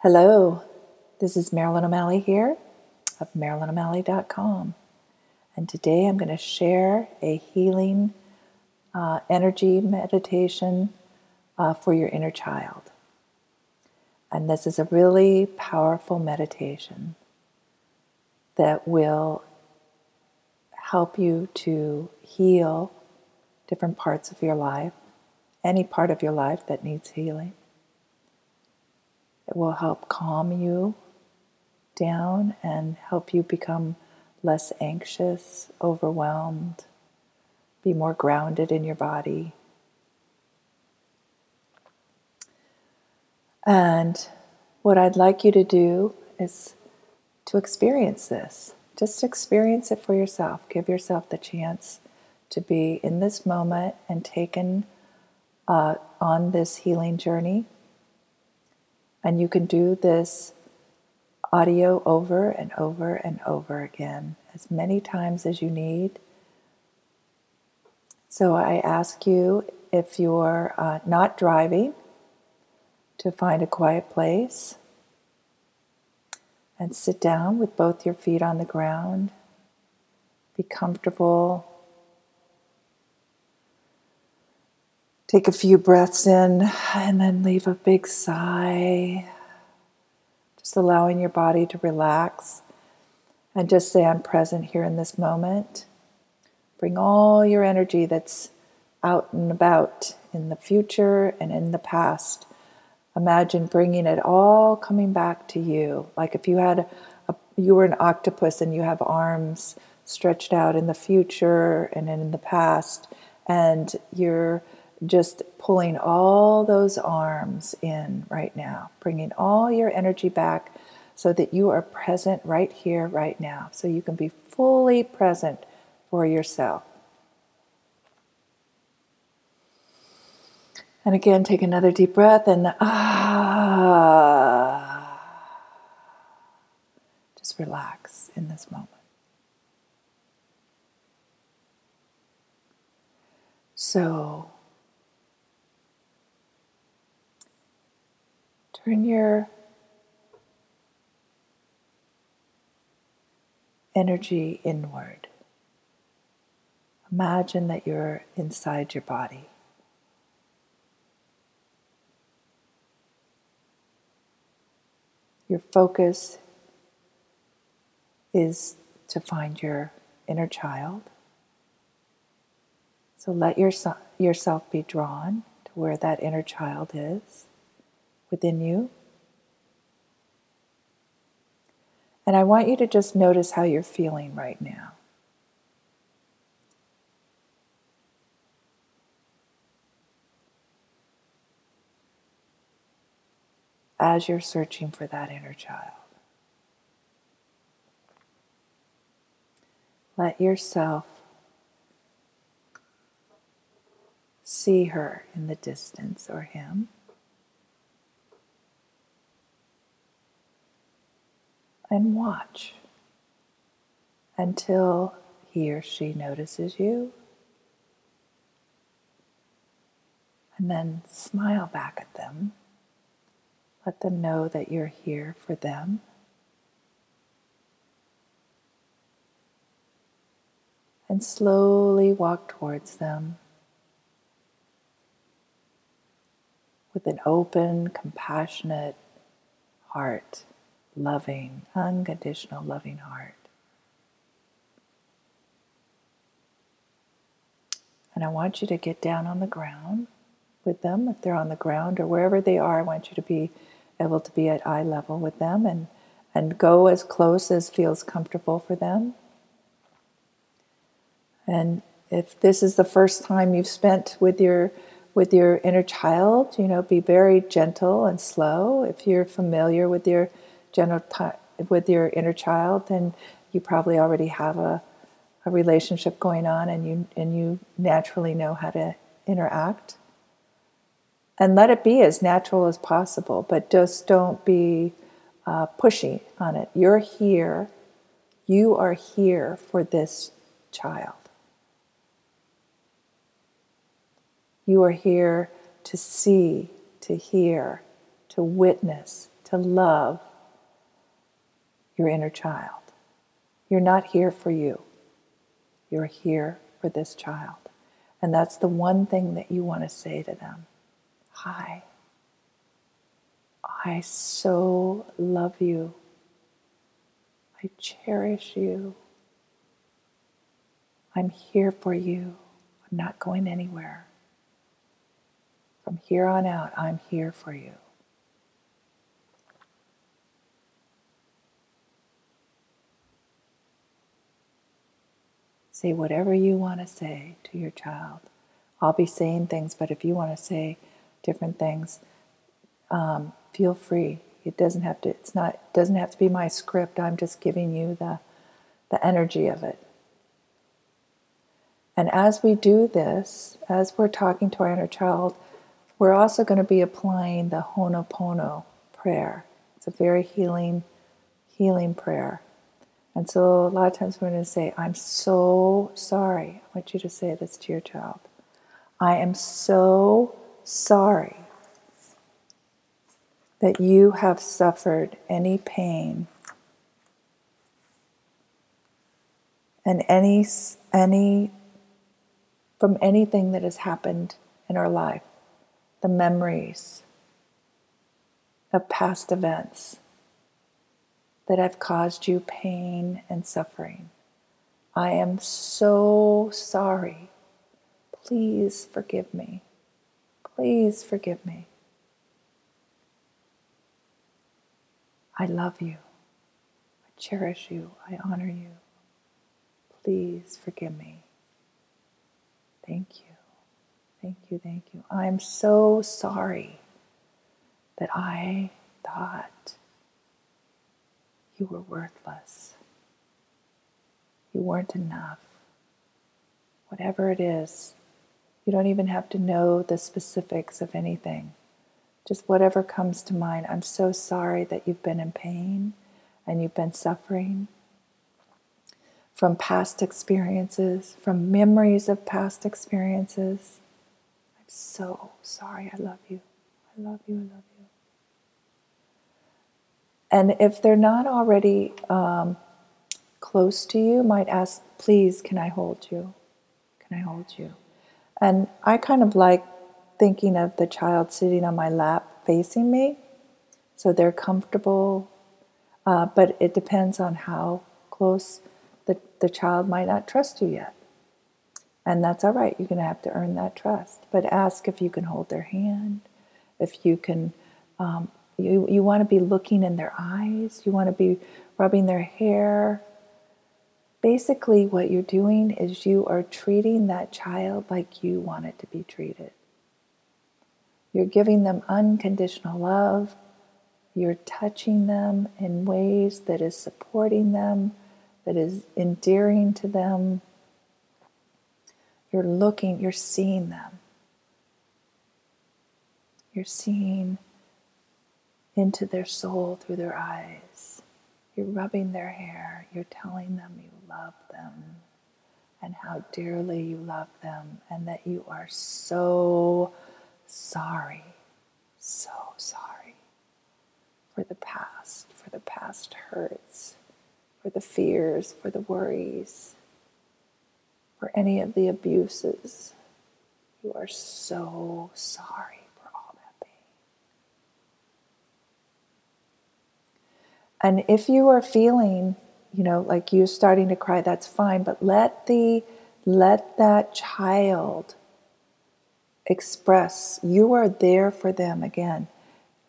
Hello, this is Marilyn O'Malley here of MarilynO'Malley.com. And today I'm going to share a healing uh, energy meditation uh, for your inner child. And this is a really powerful meditation that will help you to heal different parts of your life, any part of your life that needs healing. It will help calm you down and help you become less anxious, overwhelmed, be more grounded in your body. And what I'd like you to do is to experience this. Just experience it for yourself. Give yourself the chance to be in this moment and taken uh, on this healing journey. And you can do this audio over and over and over again, as many times as you need. So I ask you if you're uh, not driving to find a quiet place and sit down with both your feet on the ground. Be comfortable. Take a few breaths in and then leave a big sigh. Just allowing your body to relax and just say, I'm present here in this moment. Bring all your energy that's out and about in the future and in the past. Imagine bringing it all coming back to you. Like if you had a, you were an octopus and you have arms stretched out in the future and in the past, and you're just pulling all those arms in right now, bringing all your energy back so that you are present right here, right now, so you can be fully present for yourself. And again, take another deep breath and ah, just relax in this moment. So, Turn your energy inward. Imagine that you're inside your body. Your focus is to find your inner child. So let your, yourself be drawn to where that inner child is within you. And I want you to just notice how you're feeling right now. As you're searching for that inner child, let yourself see her in the distance or him. And watch until he or she notices you. And then smile back at them. Let them know that you're here for them. And slowly walk towards them with an open, compassionate heart loving, unconditional loving heart. And I want you to get down on the ground with them. If they're on the ground or wherever they are, I want you to be able to be at eye level with them and, and go as close as feels comfortable for them. And if this is the first time you've spent with your with your inner child, you know, be very gentle and slow. If you're familiar with your general with your inner child, then you probably already have a, a relationship going on and you and you naturally know how to interact. And let it be as natural as possible, but just don't be uh, pushy on it. You're here. You are here for this child. You are here to see, to hear, to witness, to love your inner child. You're not here for you, you're here for this child. And that's the one thing that you want to say to them Hi, I so love you. I cherish you. I'm here for you. I'm not going anywhere. From here on out, I'm here for you. Say whatever you want to say to your child. I'll be saying things, but if you want to say different things, um, feel free. It doesn't have to. It's not. It doesn't have to be my script. I'm just giving you the, the energy of it. And as we do this, as we're talking to our inner child, we're also going to be applying the Ho'oponopono prayer. It's a very healing, healing prayer. And so a lot of times we're going to say, I'm so sorry. I want you to say this to your child. I am so sorry that you have suffered any pain and any any from anything that has happened in our life the memories of past events that have caused you pain and suffering. I am so sorry. Please forgive me. Please forgive me. I love you. I cherish you. I honor you. Please forgive me. Thank you. Thank you. Thank you. I'm so sorry that I thought you were worthless. You weren't enough. Whatever it is, you don't even have to know the specifics of anything. Just whatever comes to mind. I'm so sorry that you've been in pain and you've been suffering from past experiences, from memories of past experiences. I'm so sorry. I love you. I love you. I love you. And if they're not already um, close to you, might ask, please, can I hold you? Can I hold you? And I kind of like thinking of the child sitting on my lap facing me. So they're comfortable, uh, but it depends on how close the, the child might not trust you yet. And that's all right. You're going to have to earn that trust. But ask if you can hold their hand, if you can um, you, you want to be looking in their eyes, you want to be rubbing their hair. Basically, what you're doing is you are treating that child like you want it to be treated. You're giving them unconditional love. You're touching them in ways that is supporting them, that is endearing to them. You're looking, you're seeing them. You're seeing into their soul through their eyes. You're rubbing their hair. You're telling them you love them and how dearly you love them and that you are so sorry, so sorry for the past, for the past hurts, for the fears, for the worries, for any of the abuses. You are so sorry. And if you are feeling, you know, like you're starting to cry, that's fine, but let the let that child express you are there for them again.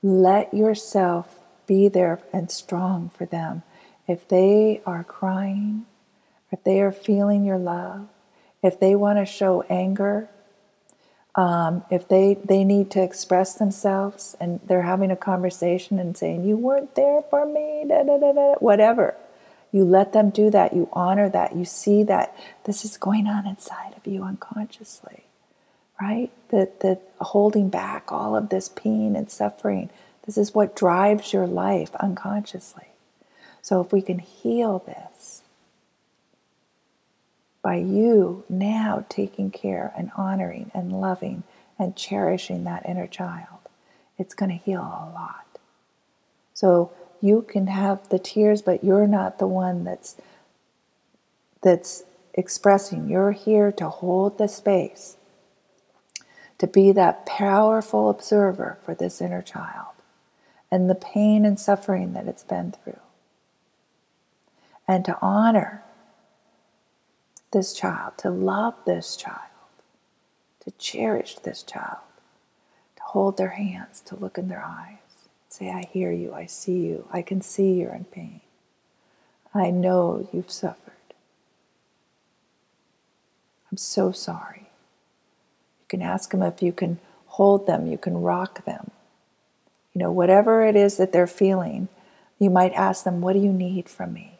Let yourself be there and strong for them. If they are crying, if they are feeling your love, if they want to show anger, um, if they, they need to express themselves and they're having a conversation and saying, You weren't there for me, da, da, da, whatever, you let them do that. You honor that. You see that this is going on inside of you unconsciously, right? That, that holding back all of this pain and suffering, this is what drives your life unconsciously. So if we can heal this, by you now taking care and honoring and loving and cherishing that inner child, it's going to heal a lot. So you can have the tears, but you're not the one that's that's expressing. You're here to hold the space, to be that powerful observer for this inner child and the pain and suffering that it's been through. And to honor this child, to love this child, to cherish this child, to hold their hands, to look in their eyes, say, I hear you, I see you, I can see you're in pain. I know you've suffered. I'm so sorry. You can ask them if you can hold them, you can rock them. You know, whatever it is that they're feeling, you might ask them, What do you need from me?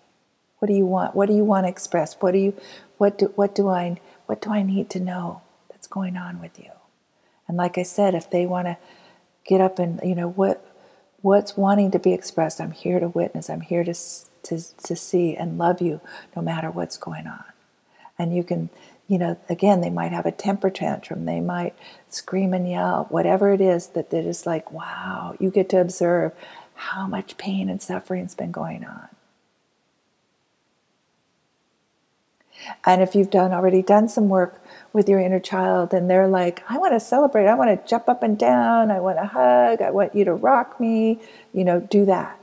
What do you want? What do you want to express? What do you what do what do I what do I need to know that's going on with you? And like I said, if they want to get up and you know what what's wanting to be expressed, I'm here to witness. I'm here to to to see and love you no matter what's going on. And you can you know, again, they might have a temper tantrum. They might scream and yell, whatever it is that that is like, wow, you get to observe how much pain and suffering's been going on. And if you've done already done some work with your inner child and they're like, I want to celebrate, I want to jump up and down, I want to hug, I want you to rock me, you know, do that.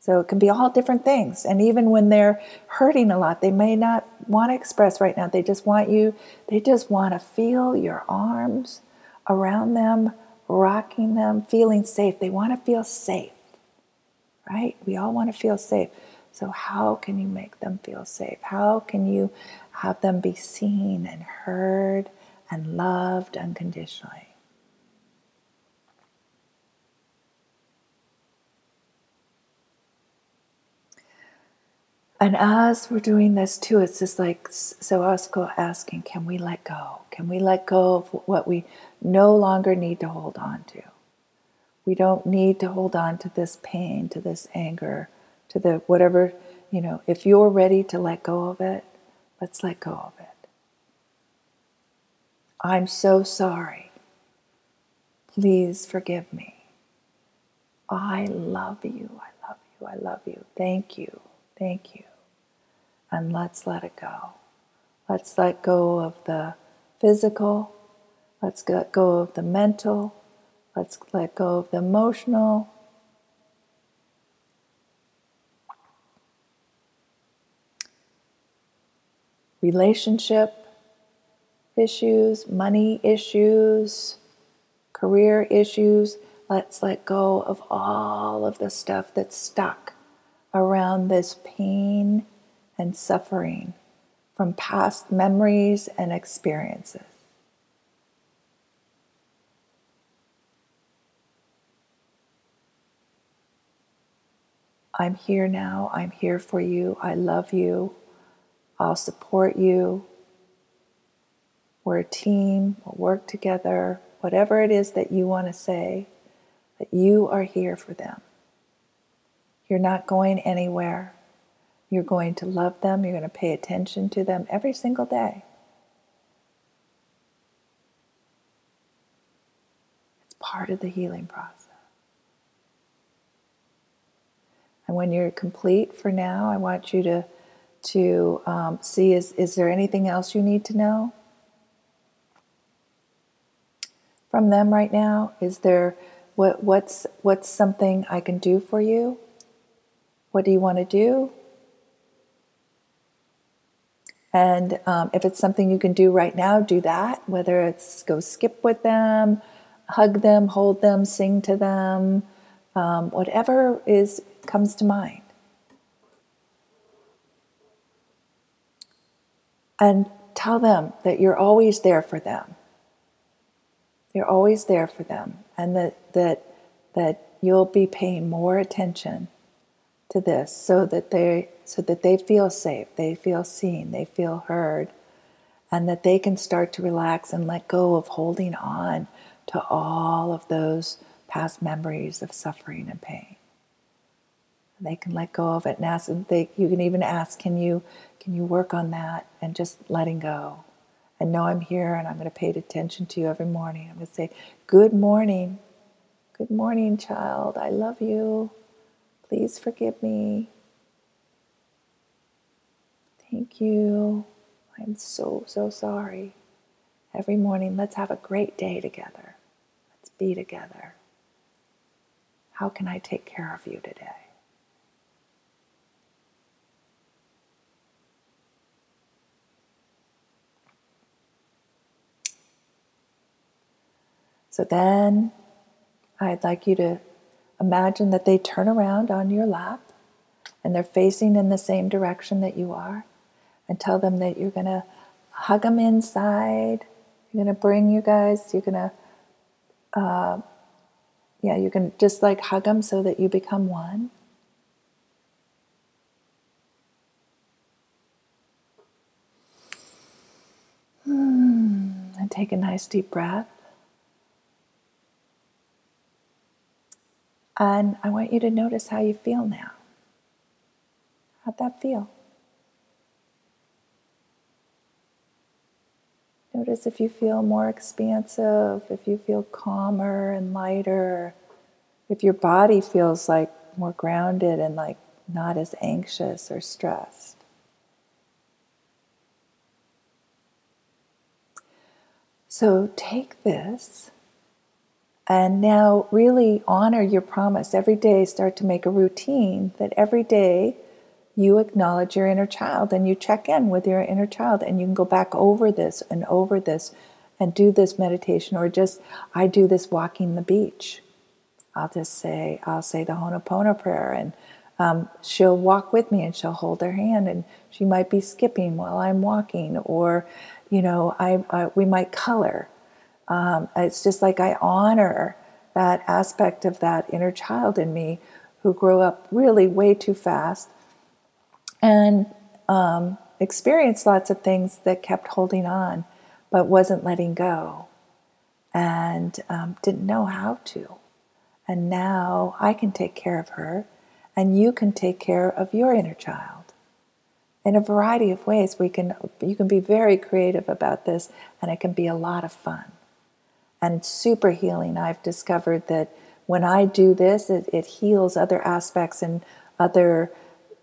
So it can be all different things. And even when they're hurting a lot, they may not want to express right now. They just want you, they just want to feel your arms around them, rocking them, feeling safe. They want to feel safe, right? We all want to feel safe. So, how can you make them feel safe? How can you have them be seen and heard and loved unconditionally? And as we're doing this too, it's just like so us go asking, can we let go? Can we let go of what we no longer need to hold on to? We don't need to hold on to this pain, to this anger, to the whatever, you know, if you're ready to let go of it, let's let go of it. I'm so sorry. Please forgive me. I love you. I love you. I love you. Thank you. Thank you. And let's let it go. Let's let go of the physical. Let's let go of the mental. Let's let go of the emotional. Relationship issues, money issues, career issues. Let's let go of all of the stuff that's stuck around this pain and suffering from past memories and experiences. I'm here now. I'm here for you. I love you. I'll support you. We're a team. We'll work together. Whatever it is that you want to say, that you are here for them. You're not going anywhere. You're going to love them. You're going to pay attention to them every single day. It's part of the healing process. And when you're complete for now, I want you to to um, see is is there anything else you need to know from them right now? Is there what what's what's something I can do for you? What do you want to do? And um, if it's something you can do right now, do that. Whether it's go skip with them, hug them, hold them, sing to them, um, whatever is comes to mind. And tell them that you're always there for them. You're always there for them, and that that that you'll be paying more attention to this so that they so that they feel safe, they feel seen, they feel heard, and that they can start to relax and let go of holding on to all of those past memories of suffering and pain. They can let go of it and ask. and They, you can even ask, "Can you, can you work on that?" And just letting go, and know I'm here, and I'm going to pay attention to you every morning. I'm going to say, "Good morning. Good morning, child. I love you. Please forgive me. Thank you. I'm so, so sorry. Every morning, let's have a great day together. Let's be together. How can I take care of you today? So then I'd like you to imagine that they turn around on your lap and they're facing in the same direction that you are and tell them that you're going to hug them inside. You're going to bring you guys, you're going to, uh, yeah, you can just like hug them so that you become one. Hmm. And take a nice deep breath. And I want you to notice how you feel now. How'd that feel? Notice if you feel more expansive, if you feel calmer and lighter, if your body feels like more grounded and like not as anxious or stressed. So take this and now, really honor your promise. Every day, start to make a routine that every day you acknowledge your inner child and you check in with your inner child. And you can go back over this and over this and do this meditation, or just, I do this walking the beach. I'll just say, I'll say the Ho'oponopono prayer, and um, she'll walk with me and she'll hold her hand, and she might be skipping while I'm walking, or, you know, I, I we might color um, it's just like I honor that aspect of that inner child in me who grew up really way too fast and um, experienced lots of things that kept holding on but wasn't letting go and um, didn't know how to. And now I can take care of her, and you can take care of your inner child. In a variety of ways, we can you can be very creative about this, and it can be a lot of fun and super healing. I've discovered that when I do this, it, it heals other aspects and other,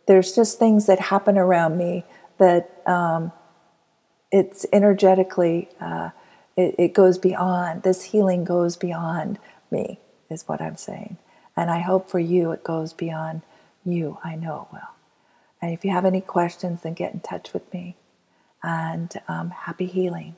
there's just things that happen around me that um, it's energetically, uh, it, it goes beyond, this healing goes beyond me, is what I'm saying. And I hope for you it goes beyond you. I know it will. And if you have any questions, then get in touch with me. And um, happy healing.